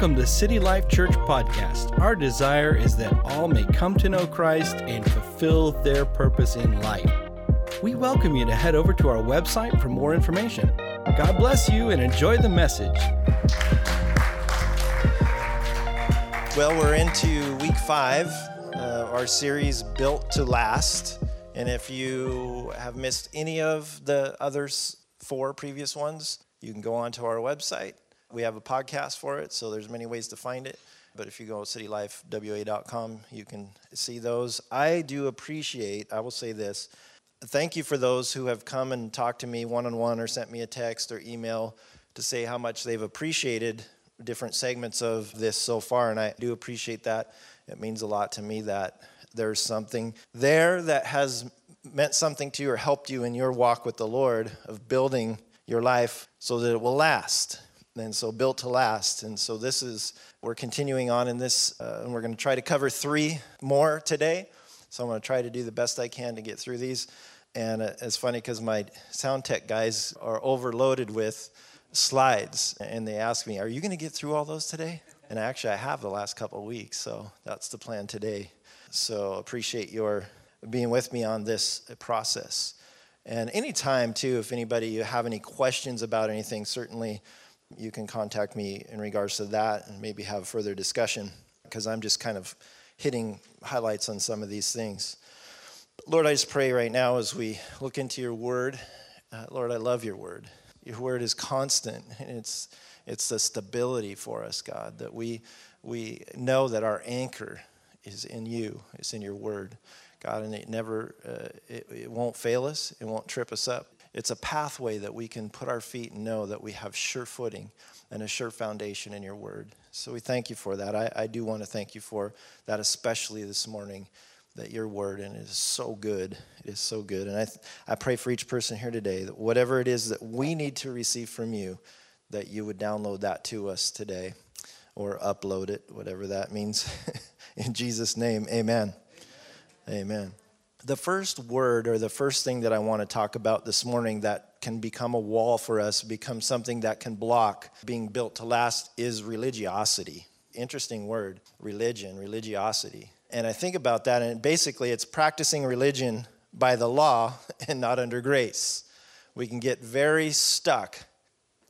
Welcome to City Life Church Podcast. Our desire is that all may come to know Christ and fulfill their purpose in life. We welcome you to head over to our website for more information. God bless you and enjoy the message. Well, we're into week five, uh, our series Built to Last. And if you have missed any of the other four previous ones, you can go onto our website we have a podcast for it, so there's many ways to find it. But if you go to citylifewa.com, you can see those. I do appreciate, I will say this, thank you for those who have come and talked to me one on one or sent me a text or email to say how much they've appreciated different segments of this so far. And I do appreciate that. It means a lot to me that there's something there that has meant something to you or helped you in your walk with the Lord of building your life so that it will last and so built to last. And so this is, we're continuing on in this, uh, and we're going to try to cover three more today. So I'm going to try to do the best I can to get through these. And uh, it's funny because my sound tech guys are overloaded with slides, and they ask me, Are you going to get through all those today? And actually, I have the last couple of weeks, so that's the plan today. So appreciate your being with me on this process. And anytime, too, if anybody you have any questions about anything, certainly you can contact me in regards to that and maybe have further discussion because I'm just kind of hitting highlights on some of these things. Lord, I just pray right now as we look into your word. Uh, Lord, I love your word. Your word is constant, and it's, it's the stability for us, God, that we, we know that our anchor is in you, it's in your word, God, and it never, uh, it, it won't fail us, it won't trip us up. It's a pathway that we can put our feet and know that we have sure footing and a sure foundation in your word. So we thank you for that. I, I do want to thank you for that, especially this morning, that your word and it is so good. It is so good. And I, I pray for each person here today that whatever it is that we need to receive from you, that you would download that to us today or upload it, whatever that means. in Jesus' name, amen. Amen. amen the first word or the first thing that I want to talk about this morning that can become a wall for us, become something that can block being built to last is religiosity. Interesting word, religion, religiosity. And I think about that, and basically it's practicing religion by the law and not under grace. We can get very stuck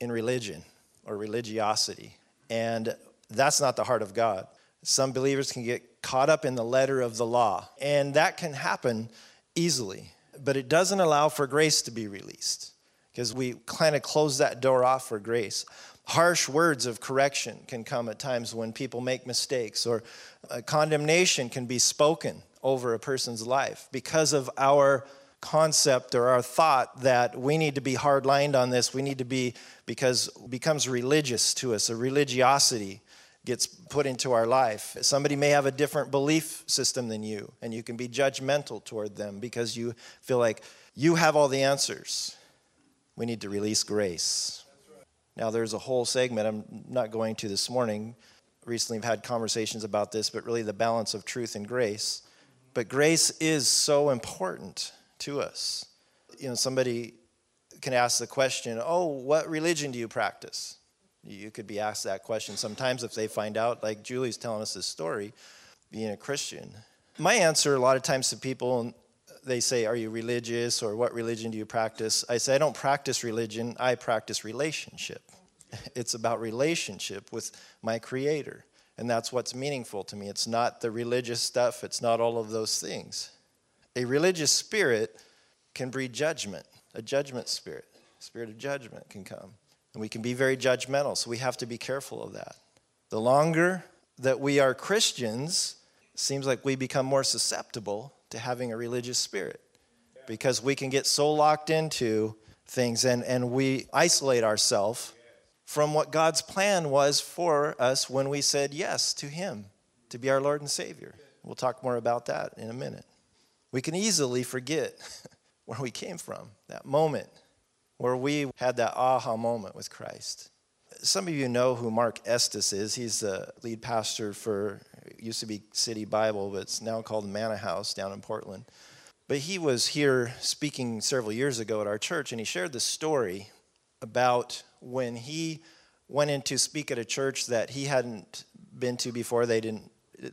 in religion or religiosity, and that's not the heart of God. Some believers can get caught up in the letter of the law, and that can happen easily, but it doesn't allow for grace to be released because we kind of close that door off for grace. Harsh words of correction can come at times when people make mistakes, or uh, condemnation can be spoken over a person's life because of our concept or our thought that we need to be hard lined on this. We need to be, because it becomes religious to us, a religiosity gets put into our life. Somebody may have a different belief system than you, and you can be judgmental toward them because you feel like you have all the answers. We need to release grace. Now, there's a whole segment I'm not going to this morning. Recently, I've had conversations about this, but really the balance of truth and grace. But grace is so important to us. You know, somebody can ask the question, Oh, what religion do you practice? You could be asked that question sometimes if they find out, like Julie's telling us this story, being a Christian. My answer a lot of times to people, they say, Are you religious or what religion do you practice? I say, I don't practice religion, I practice relationship. It's about relationship with my Creator. And that's what's meaningful to me. It's not the religious stuff, it's not all of those things. A religious spirit can breed judgment, a judgment spirit, spirit of judgment can come. And we can be very judgmental, so we have to be careful of that. The longer that we are Christians, seems like we become more susceptible to having a religious spirit because we can get so locked into things and, and we isolate ourselves from what God's plan was for us when we said yes to Him to be our Lord and Savior. We'll talk more about that in a minute. We can easily forget where we came from, that moment where we had that aha moment with Christ. Some of you know who Marc Estes is. He's the lead pastor for, used to be City Bible, but it's now called Mannahouse down in Portland. But he was here speaking several years ago at our church, and he shared the story about when he went in to speak at a church that he hadn't been to before. They didn't,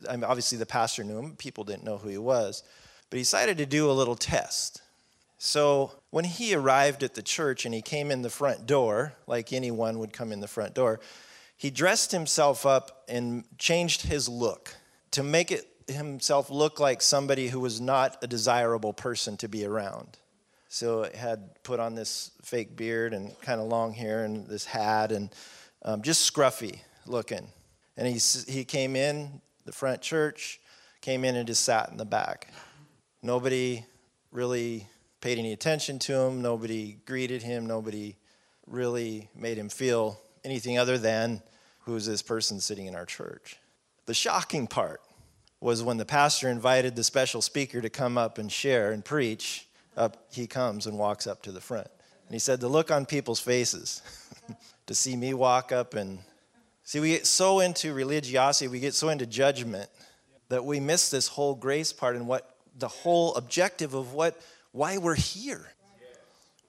I mean, obviously, the pastor knew him, people didn't know who he was. But he decided to do a little test. So when he arrived at the church and he came in the front door, like anyone would come in the front door, he dressed himself up and changed his look to make it himself look like somebody who was not a desirable person to be around. So he had put on this fake beard and kind of long hair and this hat and um, just scruffy looking. And he, he came in the front church, came in and just sat in the back. Nobody really paid any attention to him. Nobody greeted him. Nobody really made him feel anything other than who is this person sitting in our church. The shocking part was when the pastor invited the special speaker to come up and share and preach. Up he comes and walks up to the front. And he said, The look on people's faces to see me walk up and see, we get so into religiosity, we get so into judgment that we miss this whole grace part and what the whole objective of what why we're here.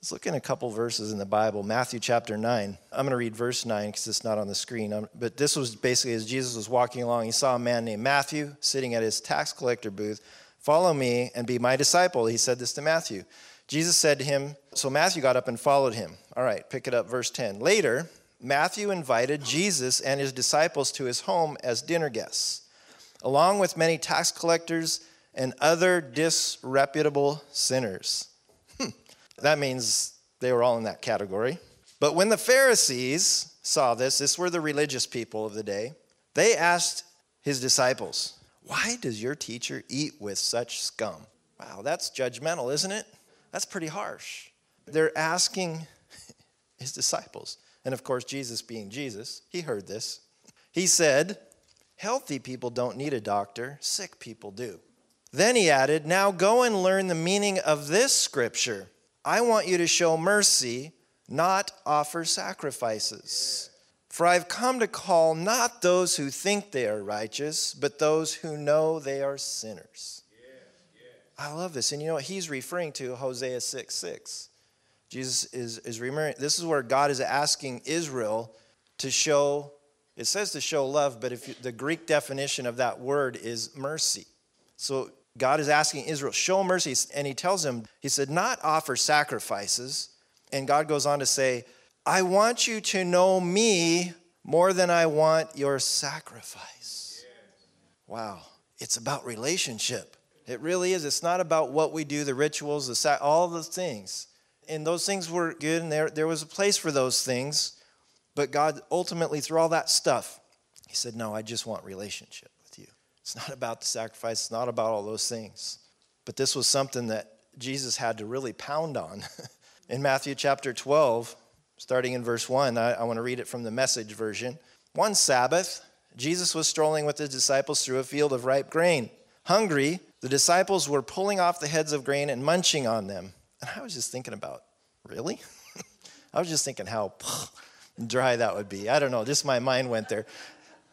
Let's look in a couple verses in the Bible. Matthew chapter 9. I'm going to read verse 9 because it's not on the screen. Um, but this was basically as Jesus was walking along, he saw a man named Matthew sitting at his tax collector booth. Follow me and be my disciple. He said this to Matthew. Jesus said to him, So Matthew got up and followed him. All right, pick it up, verse 10. Later, Matthew invited Jesus and his disciples to his home as dinner guests, along with many tax collectors and other disreputable sinners. Hmm. That means they were all in that category. But when the Pharisees saw this, this were the religious people of the day, they asked his disciples, Why does your teacher eat with such scum? Wow, that's judgmental, isn't it? That's pretty harsh. They're asking his disciples. And of course, Jesus being Jesus, he heard this. He said, Healthy people don't need a doctor, sick people do. Then he added, Now go and learn the meaning of this scripture. I want you to show mercy, not offer sacrifices. For I've come to call not those who think they are righteous, but those who know they are sinners. I love this. And you know what? He's referring to Hosea 6 6. Jesus is, is remembering, this is where God is asking Israel to show, it says to show love, but if you, the Greek definition of that word is mercy. So God is asking Israel, show mercy. And he tells him, he said, not offer sacrifices. And God goes on to say, I want you to know me more than I want your sacrifice. Wow. It's about relationship. It really is. It's not about what we do, the rituals, the sa- all the things. And those things were good, and there, there was a place for those things. But God ultimately, through all that stuff, He said, No, I just want relationship. It's not about the sacrifice, it's not about all those things. But this was something that Jesus had to really pound on. in Matthew chapter 12, starting in verse 1, I, I want to read it from the message version. One Sabbath, Jesus was strolling with his disciples through a field of ripe grain. Hungry, the disciples were pulling off the heads of grain and munching on them. And I was just thinking about, really? I was just thinking how dry that would be. I don't know, just my mind went there.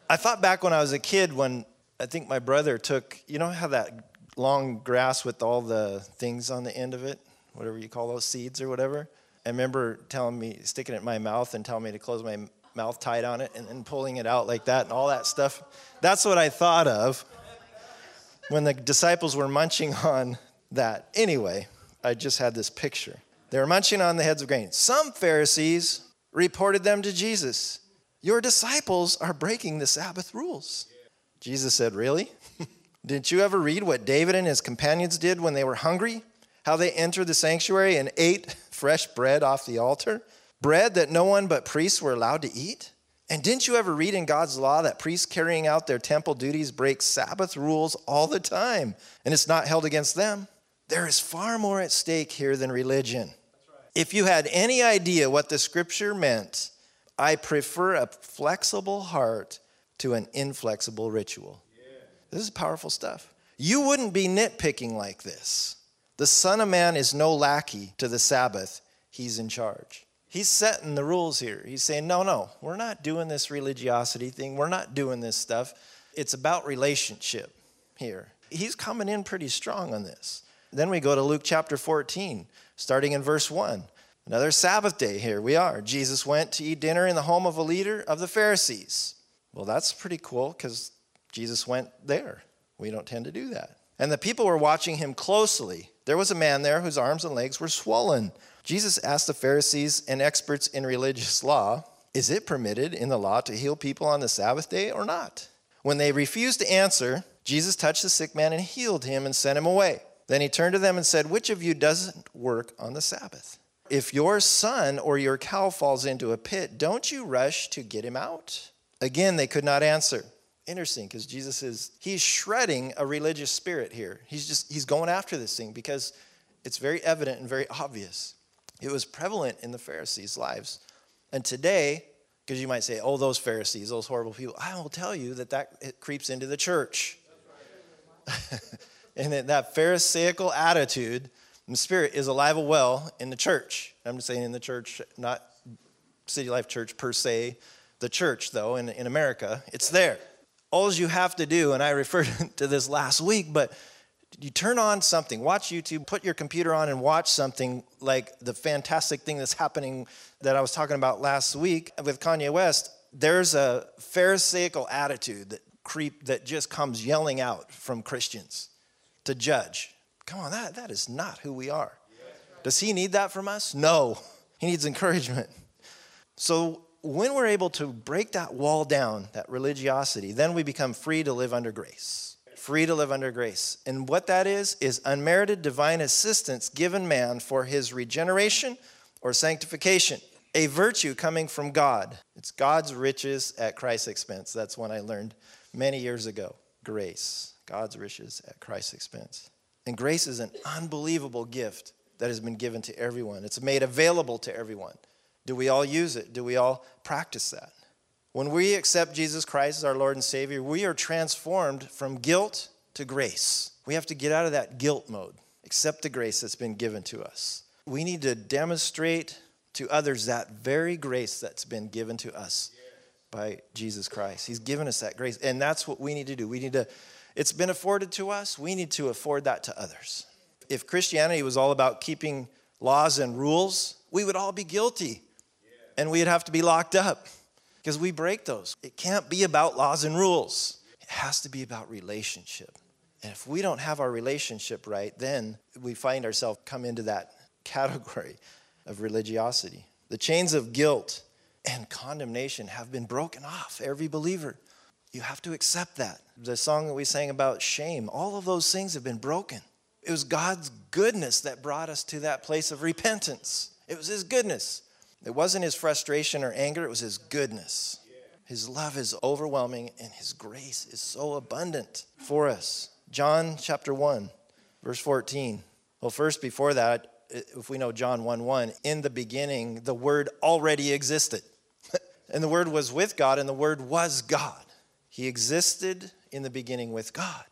I thought back when I was a kid when I think my brother took, you know how that long grass with all the things on the end of it, whatever you call those seeds or whatever. I remember telling me, sticking it in my mouth and telling me to close my mouth tight on it and then pulling it out like that and all that stuff. That's what I thought of when the disciples were munching on that. Anyway, I just had this picture. They were munching on the heads of grain. Some Pharisees reported them to Jesus. Your disciples are breaking the Sabbath rules. Jesus said, Really? Didn't you ever read what David and his companions did when they were hungry? How they entered the sanctuary and ate fresh bread off the altar? Bread that no one but priests were allowed to eat? And didn't you ever read in God's law that priests carrying out their temple duties break Sabbath rules all the time and it's not held against them? There is far more at stake here than religion. If you had any idea what the scripture meant, I prefer a flexible heart to an inflexible ritual. This is powerful stuff. You wouldn't be nitpicking like this. The Son of Man is no lackey to the Sabbath, he's in charge. He's setting the rules here. He's saying, no, no, we're not doing this religiosity thing. We're not doing this stuff. It's about relationship here. He's coming in pretty strong on this. Then we go to Luke chapter 14, starting in verse 1. Another Sabbath day, here we are. Jesus went to eat dinner in the home of a leader of the Pharisees. Well, that's pretty cool because Jesus went there. We don't tend to do that. And the people were watching him closely. There was a man there whose arms and legs were swollen. Jesus asked the Pharisees and experts in religious law, Is it permitted in the law to heal people on the Sabbath day or not? When they refused to answer, Jesus touched the sick man and healed him and sent him away. Then he turned to them and said, Which of you doesn't work on the Sabbath? If your son or your cow falls into a pit, don't you rush to get him out? Again, they could not answer. Interesting, because Jesus is, he's shredding a religious spirit here. He's just, he's going after this thing because it's very evident and very obvious. It was prevalent in the Pharisees' lives. And today, because you might say, oh, those Pharisees, those horrible people, I will tell you that that it creeps into the church. and that, that Pharisaical attitude and spirit is alive and well in the church. I'm just saying in the church, not City Life Church per se, the church, though, in, in America, it's there. All you have to do, and I referred to this last week, but you turn on something, watch YouTube, put your computer on and watch something like the fantastic thing that's happening that I was talking about last week with Kanye West. There's a Pharisaical attitude that creep that just comes yelling out from Christians to judge. Come on, that, that is not who we are. Does he need that from us? No. He needs encouragement. So when we're able to break that wall down, that religiosity, then we become free to live under grace. Free to live under grace. And what that is, is unmerited divine assistance given man for his regeneration or sanctification, a virtue coming from God. It's God's riches at Christ's expense. That's one I learned many years ago. Grace, God's riches at Christ's expense. And grace is an unbelievable gift that has been given to everyone, it's made available to everyone. Do we all use it? Do we all practice that? When we accept Jesus Christ as our Lord and Savior, we are transformed from guilt to grace. We have to get out of that guilt mode, accept the grace that's been given to us. We need to demonstrate to others that very grace that's been given to us by Jesus Christ. He's given us that grace, and that's what we need to do. We need to, it's been afforded to us, we need to afford that to others. If Christianity was all about keeping laws and rules, we would all be guilty and we'd have to be locked up because we break those. It can't be about laws and rules, it has to be about relationship. And if we don't have our relationship right, then we find ourselves come into that category of religiosity. The chains of guilt and condemnation have been broken off. Every believer, you have to accept that. The song that we sang about shame, all of those things have been broken. It was God's goodness that brought us to that place of repentance. It was His goodness. It wasn't his frustration or anger, it was his goodness. His love is overwhelming and his grace is so abundant for us. John chapter 1, verse 14. Well, first, before that, if we know John 1 1, in the beginning, the Word already existed. and the Word was with God, and the Word was God. He existed in the beginning with God,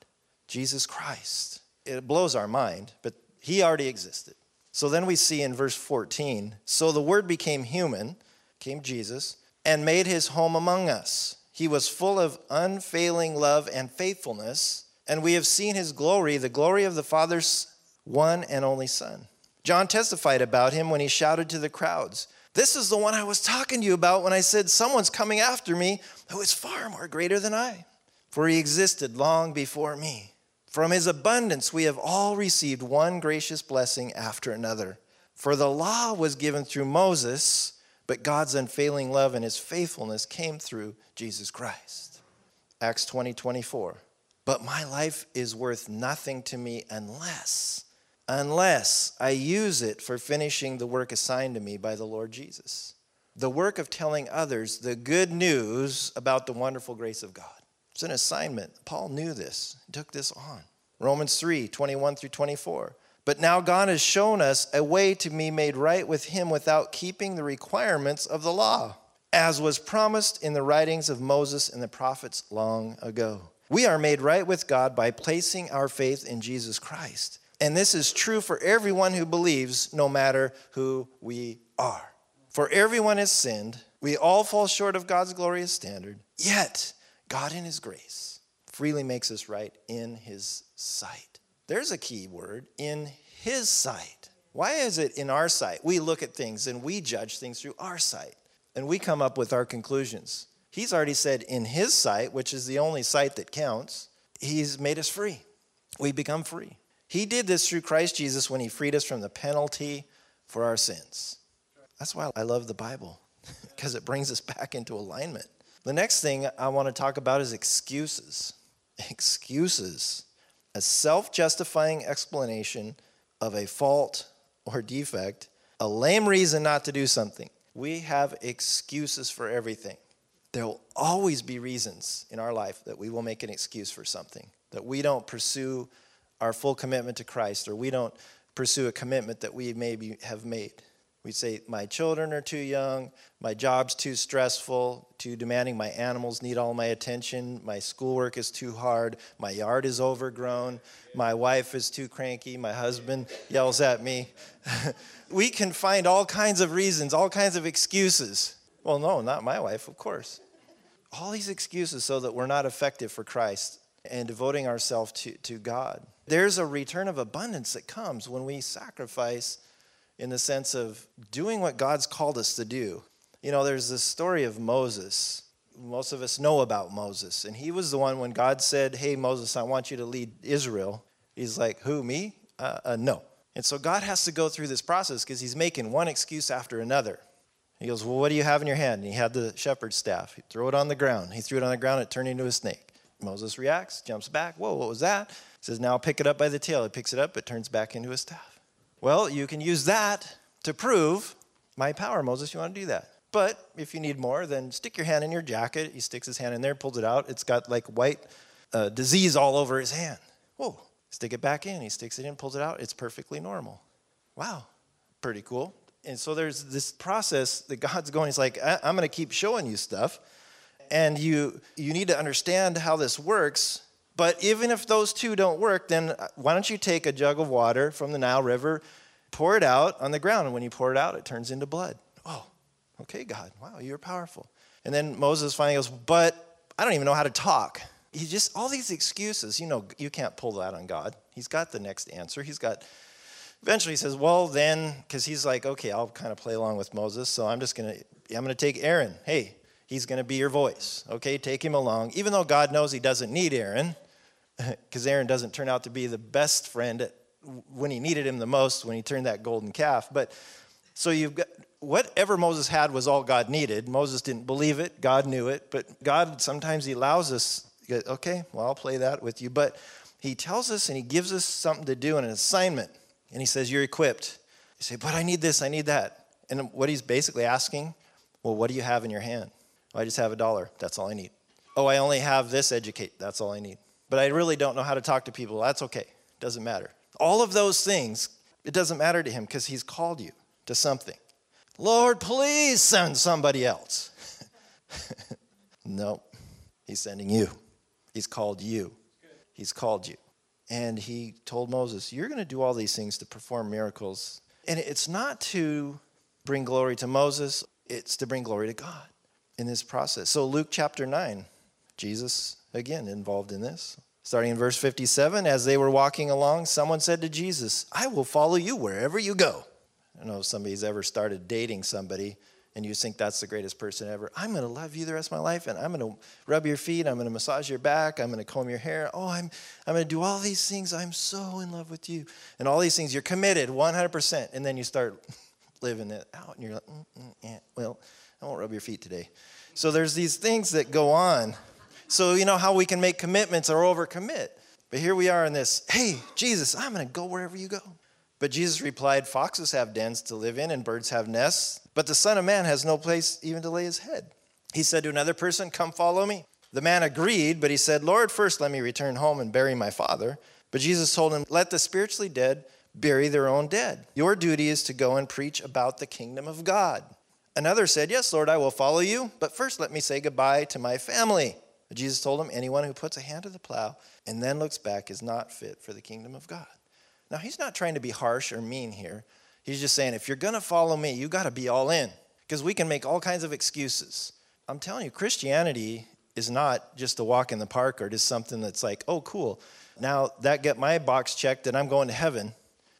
Jesus Christ. It blows our mind, but He already existed. So then we see in verse 14 so the Word became human, came Jesus, and made his home among us. He was full of unfailing love and faithfulness, and we have seen his glory, the glory of the Father's one and only Son. John testified about him when he shouted to the crowds, This is the one I was talking to you about when I said, Someone's coming after me who is far more greater than I, for he existed long before me. From his abundance, we have all received one gracious blessing after another. For the law was given through Moses, but God's unfailing love and his faithfulness came through Jesus Christ. Acts 20 24. But my life is worth nothing to me unless, unless I use it for finishing the work assigned to me by the Lord Jesus. The work of telling others the good news about the wonderful grace of God. It's an assignment. Paul knew this, he took this on. Romans 3 21 through 24. But now God has shown us a way to be made right with Him without keeping the requirements of the law, as was promised in the writings of Moses and the prophets long ago. We are made right with God by placing our faith in Jesus Christ. And this is true for everyone who believes, no matter who we are. For everyone has sinned. We all fall short of God's glorious standard. Yet, God, in His grace, freely makes us right in His sight. There's a key word in His sight. Why is it in our sight? We look at things and we judge things through our sight and we come up with our conclusions. He's already said in his sight, which is the only sight that counts, he's made us free. We become free. He did this through Christ Jesus when he freed us from the penalty for our sins. That's why I love the Bible, because it brings us back into alignment. The next thing I want to talk about is excuses. Excuses. A self justifying explanation of a fault or defect, a lame reason not to do something. We have excuses for everything. There will always be reasons in our life that we will make an excuse for something, that we don't pursue our full commitment to Christ, or we don't pursue a commitment that we maybe have made. We say, My children are too young, my job's too stressful, too demanding, my animals need all my attention, my schoolwork is too hard, my yard is overgrown, my wife is too cranky, my husband yells at me. we can find all kinds of reasons, all kinds of excuses. Well, no, not my wife, of course. All these excuses so that we're not effective for Christ and devoting ourselves to, to God. There's a return of abundance that comes when we sacrifice in the sense of doing what God's called us to do. You know, there's this story of Moses. Most of us know about Moses. And he was the one when God said, Hey, Moses, I want you to lead Israel. He's like, Who, me? Uh, uh, no. And so God has to go through this process because he's making one excuse after another. He goes, Well, what do you have in your hand? And he had the shepherd's staff. He threw it on the ground. He threw it on the ground, it turned into a snake. Moses reacts, jumps back. Whoa, what was that? He says, Now pick it up by the tail. He picks it up, it turns back into a staff. Well, you can use that to prove my power, Moses. You want to do that. But if you need more, then stick your hand in your jacket. He sticks his hand in there, pulls it out. It's got like white uh, disease all over his hand. Whoa, stick it back in. He sticks it in, pulls it out. It's perfectly normal. Wow, pretty cool. And so there's this process that God's going, He's like, I'm going to keep showing you stuff. And you, you need to understand how this works but even if those two don't work, then uh, why don't you take a jug of water from the Nile River, pour it out on the ground, and when you pour it out, it turns into blood. Oh, okay, God, wow, you're powerful. And then Moses finally goes, But I don't even know how to talk. He just, all these excuses, you know, you can't pull that on God. He's got the next answer. He's got, eventually he says, Well, then, because he's like, Okay, I'll kind of play along with Moses, so I'm just going to, I'm going to take Aaron. Hey, he's going to be your voice. Okay, take him along. Even though God knows he doesn't need Aaron, because Aaron doesn't turn out to be the best friend when he needed him the most when he turned that golden calf. But so you've got whatever Moses had was all God needed. Moses didn't believe it, God knew it, but God sometimes he allows us, okay, well, I'll play that with you. But he tells us and he gives us something to do and an assignment. And he says, You're equipped. You say, But I need this, I need that. And what he's basically asking, well, what do you have in your hand? Well, I just have a dollar. That's all I need. Oh, I only have this educate. That's all I need but I really don't know how to talk to people. That's okay. Doesn't matter. All of those things, it doesn't matter to him because he's called you to something. Lord, please send somebody else. no, he's sending you. He's called you. He's called you. And he told Moses, You're going to do all these things to perform miracles. And it's not to bring glory to Moses, it's to bring glory to God in this process. So, Luke chapter 9, Jesus again involved in this. Starting in verse 57, as they were walking along, someone said to Jesus, I will follow you wherever you go. I don't know if somebody's ever started dating somebody and you think that's the greatest person ever. I'm going to love you the rest of my life and I'm going to rub your feet, I'm going to massage your back, I'm going to comb your hair. Oh, I'm, I'm going to do all these things. I'm so in love with you. And all these things, you're committed 100%. And then you start living it out and you're like, mm, mm, yeah, well, I won't rub your feet today. So there's these things that go on so, you know how we can make commitments or overcommit. But here we are in this hey, Jesus, I'm going to go wherever you go. But Jesus replied, Foxes have dens to live in and birds have nests, but the Son of Man has no place even to lay his head. He said to another person, Come follow me. The man agreed, but he said, Lord, first let me return home and bury my father. But Jesus told him, Let the spiritually dead bury their own dead. Your duty is to go and preach about the kingdom of God. Another said, Yes, Lord, I will follow you, but first let me say goodbye to my family. But Jesus told him, Anyone who puts a hand to the plow and then looks back is not fit for the kingdom of God. Now, he's not trying to be harsh or mean here. He's just saying, if you're going to follow me, you got to be all in because we can make all kinds of excuses. I'm telling you, Christianity is not just a walk in the park or just something that's like, oh, cool. Now that get my box checked and I'm going to heaven.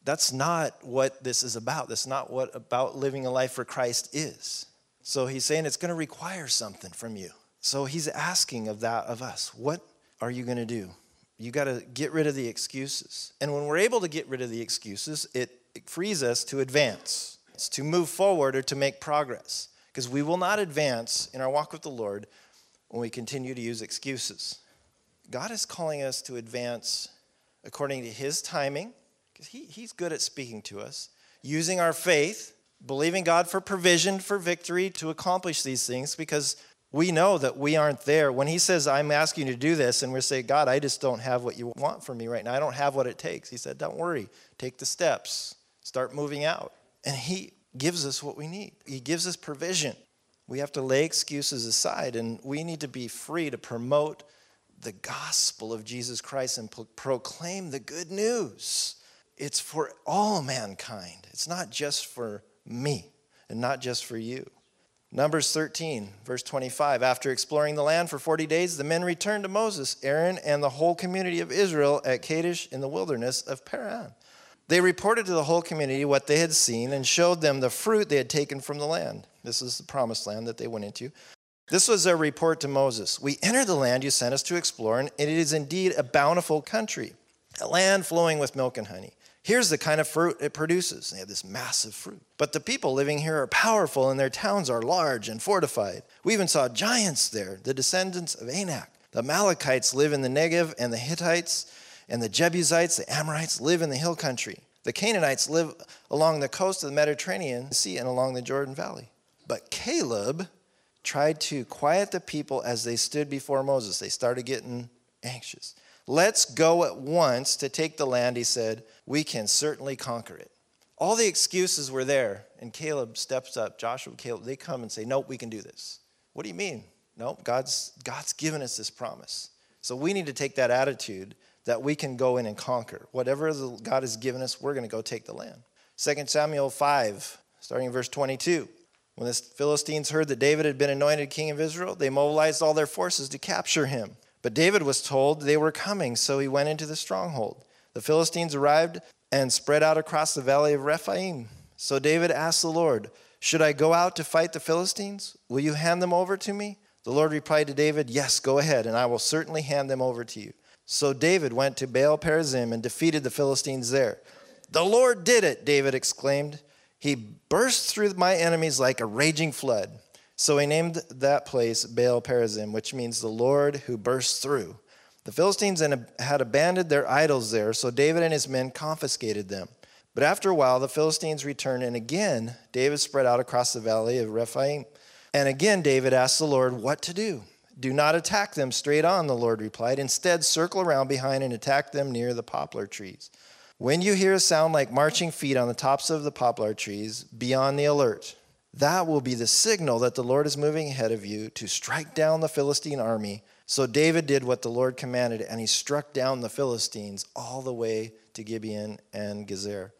That's not what this is about. That's not what about living a life for Christ is. So he's saying it's going to require something from you. So he's asking of that of us. What are you going to do? You got to get rid of the excuses. And when we're able to get rid of the excuses, it, it frees us to advance, it's to move forward or to make progress. Because we will not advance in our walk with the Lord when we continue to use excuses. God is calling us to advance according to his timing, because he, he's good at speaking to us, using our faith, believing God for provision, for victory to accomplish these things, because we know that we aren't there. When he says, I'm asking you to do this, and we say, God, I just don't have what you want from me right now. I don't have what it takes. He said, Don't worry, take the steps, start moving out. And he gives us what we need, he gives us provision. We have to lay excuses aside, and we need to be free to promote the gospel of Jesus Christ and pro- proclaim the good news. It's for all mankind, it's not just for me and not just for you. Numbers 13, verse 25. After exploring the land for 40 days, the men returned to Moses, Aaron, and the whole community of Israel at Kadesh in the wilderness of Paran. They reported to the whole community what they had seen and showed them the fruit they had taken from the land. This is the promised land that they went into. This was a report to Moses. We entered the land you sent us to explore, and it is indeed a bountiful country, a land flowing with milk and honey. Here's the kind of fruit it produces. They have this massive fruit. But the people living here are powerful, and their towns are large and fortified. We even saw giants there, the descendants of Anak. The Amalekites live in the Negev, and the Hittites and the Jebusites, the Amorites, live in the hill country. The Canaanites live along the coast of the Mediterranean Sea and along the Jordan Valley. But Caleb tried to quiet the people as they stood before Moses. They started getting anxious. Let's go at once to take the land, he said. We can certainly conquer it. All the excuses were there, and Caleb steps up. Joshua, Caleb, they come and say, Nope, we can do this. What do you mean? Nope, God's, God's given us this promise. So we need to take that attitude that we can go in and conquer. Whatever God has given us, we're going to go take the land. 2 Samuel 5, starting in verse 22. When the Philistines heard that David had been anointed king of Israel, they mobilized all their forces to capture him. But David was told they were coming, so he went into the stronghold. The Philistines arrived and spread out across the valley of Rephaim. So David asked the Lord, Should I go out to fight the Philistines? Will you hand them over to me? The Lord replied to David, Yes, go ahead, and I will certainly hand them over to you. So David went to Baal Perazim and defeated the Philistines there. The Lord did it, David exclaimed. He burst through my enemies like a raging flood. So he named that place Baal Perazim, which means the Lord who bursts through. The Philistines had abandoned their idols there, so David and his men confiscated them. But after a while, the Philistines returned, and again David spread out across the valley of Rephaim. And again David asked the Lord what to do. Do not attack them straight on, the Lord replied. Instead, circle around behind and attack them near the poplar trees. When you hear a sound like marching feet on the tops of the poplar trees, be on the alert. That will be the signal that the Lord is moving ahead of you to strike down the Philistine army. So David did what the Lord commanded, and he struck down the Philistines all the way to Gibeon and Gezer.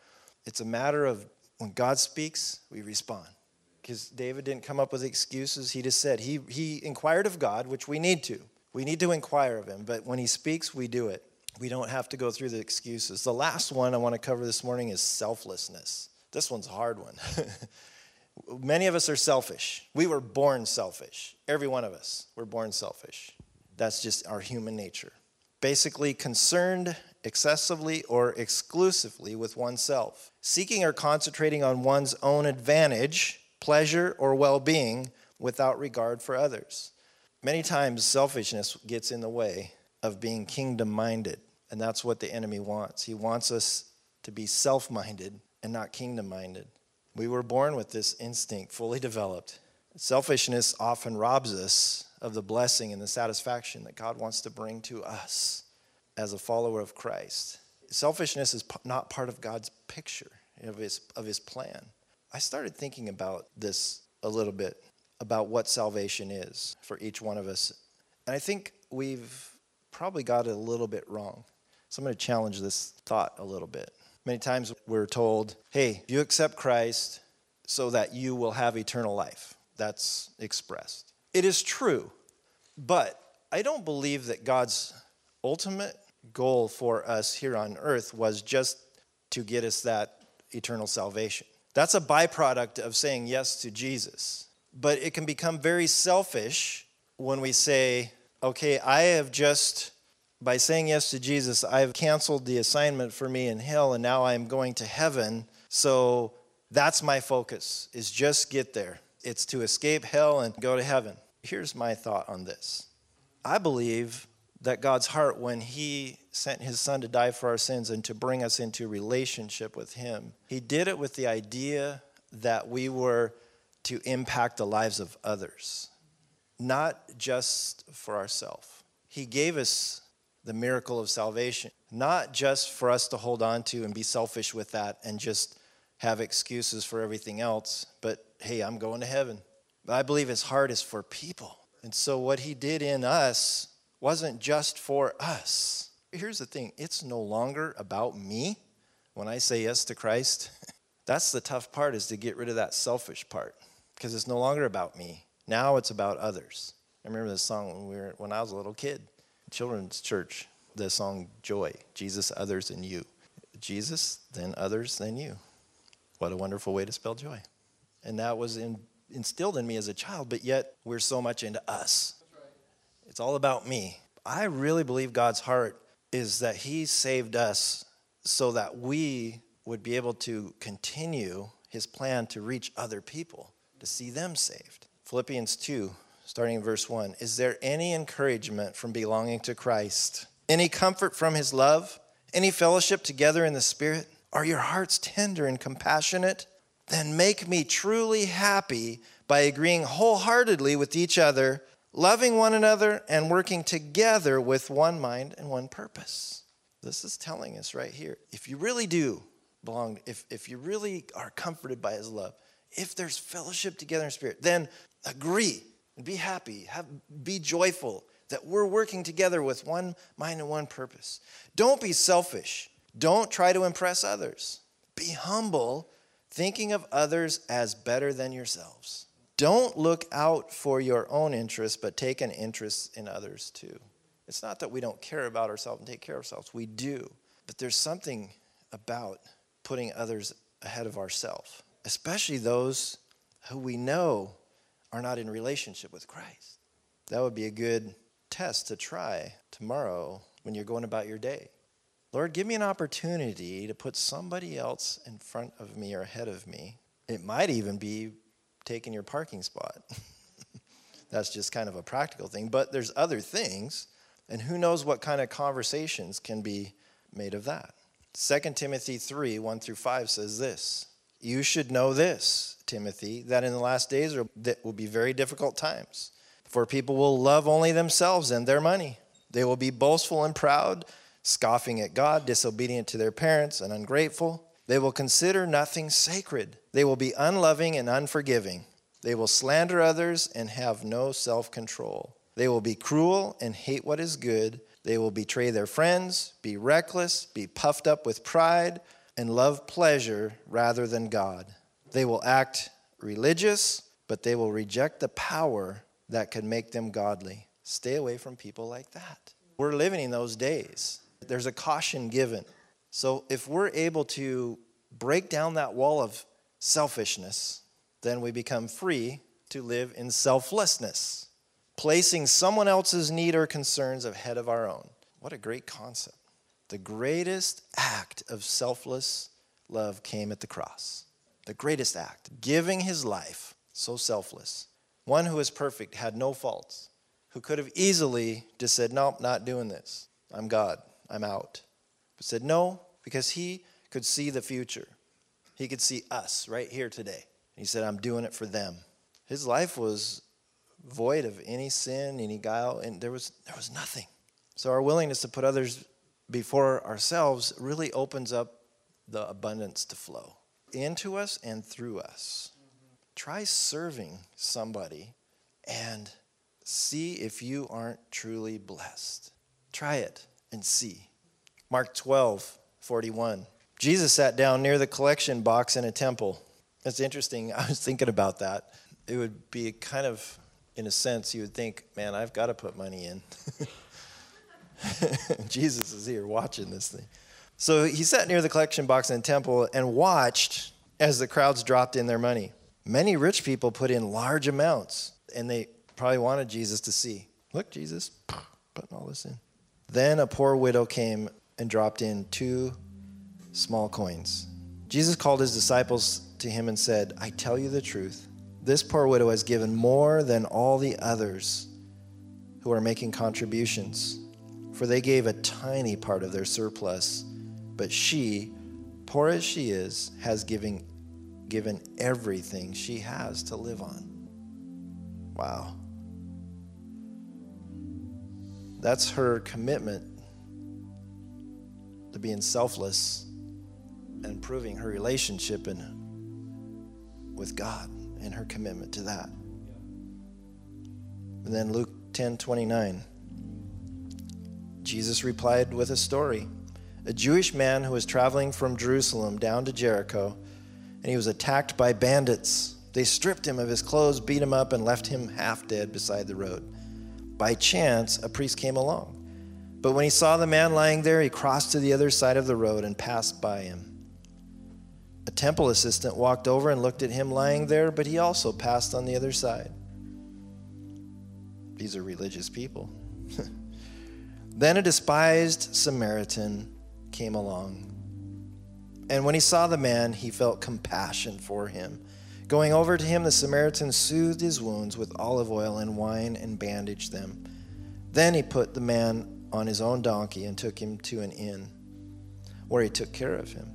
It's a matter of when God speaks, we respond. Because David didn't come up with excuses. He just said, he, he inquired of God, which we need to. We need to inquire of him, but when he speaks, we do it we don't have to go through the excuses. The last one I want to cover this morning is selflessness. This one's a hard one. Many of us are selfish. We were born selfish. Every one of us were born selfish. That's just our human nature. Basically, concerned excessively or exclusively with oneself, seeking or concentrating on one's own advantage, pleasure, or well being without regard for others. Many times, selfishness gets in the way of being kingdom minded. And that's what the enemy wants. He wants us to be self minded and not kingdom minded. We were born with this instinct fully developed. Selfishness often robs us of the blessing and the satisfaction that God wants to bring to us as a follower of Christ. Selfishness is not part of God's picture of his, of his plan. I started thinking about this a little bit, about what salvation is for each one of us. And I think we've probably got it a little bit wrong. So I'm going to challenge this thought a little bit. Many times we're told, hey, you accept Christ so that you will have eternal life. That's expressed. It is true, but I don't believe that God's ultimate goal for us here on earth was just to get us that eternal salvation. That's a byproduct of saying yes to Jesus. But it can become very selfish when we say, okay, I have just, by saying yes to Jesus, I've canceled the assignment for me in hell and now I'm going to heaven. So that's my focus, is just get there. It's to escape hell and go to heaven. Here's my thought on this I believe that God's heart, when He sent His Son to die for our sins and to bring us into relationship with Him, He did it with the idea that we were to impact the lives of others, not just for ourselves. He gave us the miracle of salvation, not just for us to hold on to and be selfish with that and just have excuses for everything else, but hey, I'm going to heaven. I believe his heart is for people. And so what he did in us wasn't just for us. Here's the thing it's no longer about me when I say yes to Christ. That's the tough part is to get rid of that selfish part because it's no longer about me. Now it's about others. I remember this song when, we were, when I was a little kid, children's church, the song Joy, Jesus, others, and you. Jesus, then others, then you. What a wonderful way to spell joy. And that was in, instilled in me as a child, but yet we're so much into us. It's all about me. I really believe God's heart is that He saved us so that we would be able to continue His plan to reach other people to see them saved. Philippians 2, starting in verse 1. Is there any encouragement from belonging to Christ? Any comfort from his love? Any fellowship together in the Spirit? Are your hearts tender and compassionate? Then make me truly happy by agreeing wholeheartedly with each other, loving one another, and working together with one mind and one purpose. This is telling us right here if you really do belong, if, if you really are comforted by his love, if there's fellowship together in spirit, then agree be happy, have, be joyful that we're working together with one mind and one purpose. Don't be selfish. Don't try to impress others. Be humble, thinking of others as better than yourselves. Don't look out for your own interests, but take an interest in others too. It's not that we don't care about ourselves and take care of ourselves, we do. But there's something about putting others ahead of ourselves especially those who we know are not in relationship with Christ. That would be a good test to try tomorrow when you're going about your day. Lord, give me an opportunity to put somebody else in front of me or ahead of me. It might even be taking your parking spot. That's just kind of a practical thing, but there's other things, and who knows what kind of conversations can be made of that. 2 Timothy 3 1 through 5 says this you should know this, Timothy, that in the last days there will be very difficult times. For people will love only themselves and their money. They will be boastful and proud, scoffing at God, disobedient to their parents, and ungrateful. They will consider nothing sacred. They will be unloving and unforgiving. They will slander others and have no self control. They will be cruel and hate what is good. They will betray their friends, be reckless, be puffed up with pride and love pleasure rather than God. They will act religious, but they will reject the power that can make them godly. Stay away from people like that. We're living in those days. There's a caution given. So if we're able to break down that wall of selfishness, then we become free to live in selflessness, placing someone else's need or concerns ahead of our own. What a great concept. The greatest act of selfless love came at the cross. The greatest act, giving his life, so selfless. One who is perfect, had no faults, who could have easily just said, Nope, not doing this. I'm God. I'm out. But said, No, because he could see the future. He could see us right here today. He said, I'm doing it for them. His life was void of any sin, any guile, and there was, there was nothing. So our willingness to put others before ourselves really opens up the abundance to flow into us and through us. Try serving somebody and see if you aren't truly blessed. Try it and see. Mark 12, 41. Jesus sat down near the collection box in a temple. That's interesting. I was thinking about that. It would be kind of, in a sense, you would think, man, I've got to put money in. Jesus is here watching this thing. So he sat near the collection box in the temple and watched as the crowds dropped in their money. Many rich people put in large amounts, and they probably wanted Jesus to see. Look, Jesus, putting all this in. Then a poor widow came and dropped in two small coins. Jesus called his disciples to him and said, I tell you the truth. This poor widow has given more than all the others who are making contributions, for they gave a tiny part of their surplus. But she, poor as she is, has given, given everything she has to live on. Wow. That's her commitment to being selfless and proving her relationship in, with God and her commitment to that. And then Luke 10 29. Jesus replied with a story. A Jewish man who was traveling from Jerusalem down to Jericho, and he was attacked by bandits. They stripped him of his clothes, beat him up, and left him half dead beside the road. By chance, a priest came along. But when he saw the man lying there, he crossed to the other side of the road and passed by him. A temple assistant walked over and looked at him lying there, but he also passed on the other side. These are religious people. Then a despised Samaritan came along. And when he saw the man, he felt compassion for him. Going over to him, the Samaritan soothed his wounds with olive oil and wine and bandaged them. Then he put the man on his own donkey and took him to an inn, where he took care of him.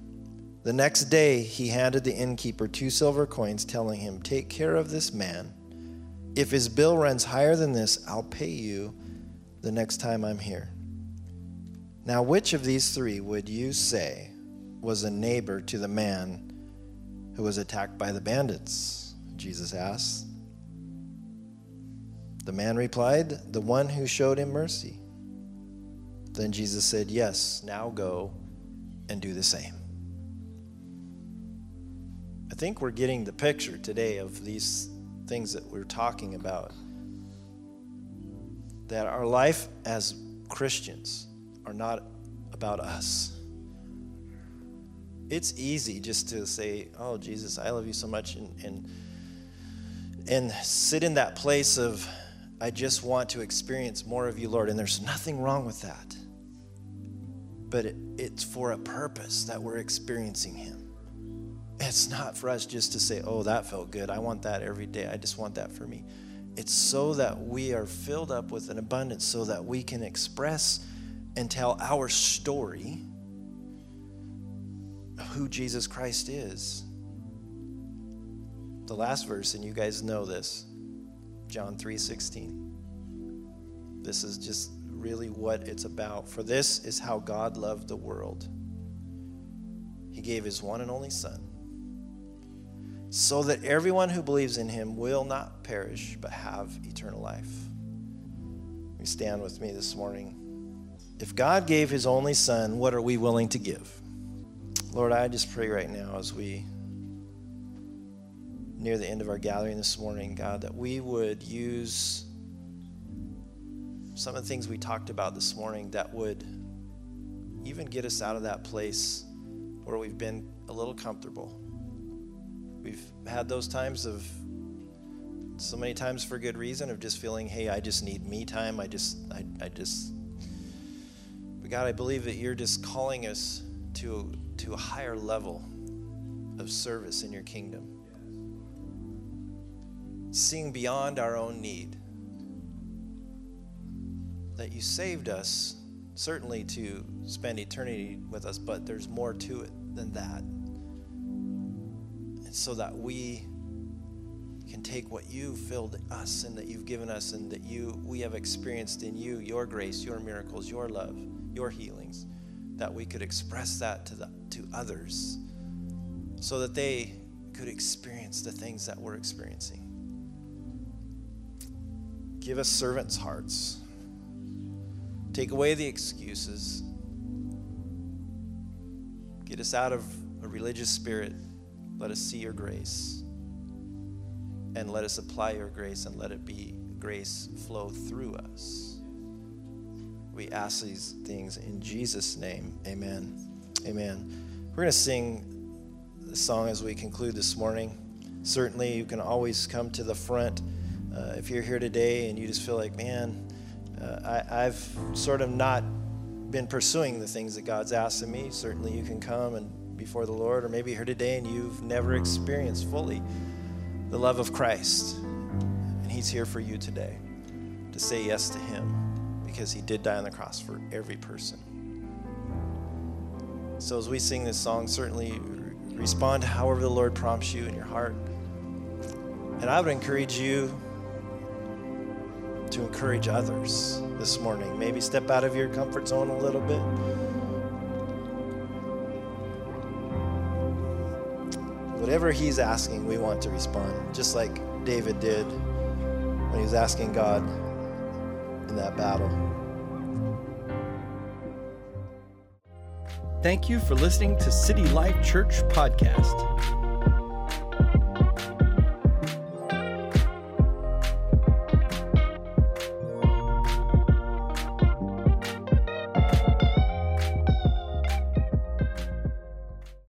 The next day, he handed the innkeeper two silver coins, telling him, Take care of this man. If his bill runs higher than this, I'll pay you the next time I'm here. Now, which of these three would you say was a neighbor to the man who was attacked by the bandits? Jesus asked. The man replied, The one who showed him mercy. Then Jesus said, Yes, now go and do the same. I think we're getting the picture today of these things that we're talking about. That our life as Christians are not about us. It's easy just to say, "Oh Jesus, I love you so much," and and, and sit in that place of, "I just want to experience more of you, Lord." And there's nothing wrong with that. But it, it's for a purpose that we're experiencing Him. It's not for us just to say, oh, that felt good. I want that every day. I just want that for me. It's so that we are filled up with an abundance so that we can express and tell our story who Jesus Christ is. The last verse, and you guys know this, John 3:16. This is just really what it's about. For this is how God loved the world. He gave his one and only son so that everyone who believes in him will not perish but have eternal life. You stand with me this morning. If God gave his only son, what are we willing to give? Lord, I just pray right now as we near the end of our gathering this morning, God, that we would use some of the things we talked about this morning that would even get us out of that place where we've been a little comfortable We've had those times of so many times for good reason of just feeling, hey, I just need me time. I just, I, I just. But God, I believe that you're just calling us to to a higher level of service in your kingdom. Seeing beyond our own need. That you saved us, certainly to spend eternity with us, but there's more to it than that so that we can take what you filled us and that you've given us and that you we have experienced in you your grace your miracles your love your healings that we could express that to the to others so that they could experience the things that we're experiencing. Give us servants hearts. Take away the excuses. Get us out of a religious spirit let us see your grace. And let us apply your grace and let it be grace flow through us. We ask these things in Jesus' name. Amen. Amen. We're going to sing the song as we conclude this morning. Certainly, you can always come to the front uh, if you're here today and you just feel like, man, uh, I, I've sort of not been pursuing the things that God's asked of me. Certainly, you can come and before the Lord, or maybe here today and you've never experienced fully the love of Christ, and He's here for you today to say yes to Him because He did die on the cross for every person. So, as we sing this song, certainly respond however the Lord prompts you in your heart. And I would encourage you to encourage others this morning. Maybe step out of your comfort zone a little bit. Whatever he's asking, we want to respond, just like David did when he was asking God in that battle. Thank you for listening to City Life Church Podcast.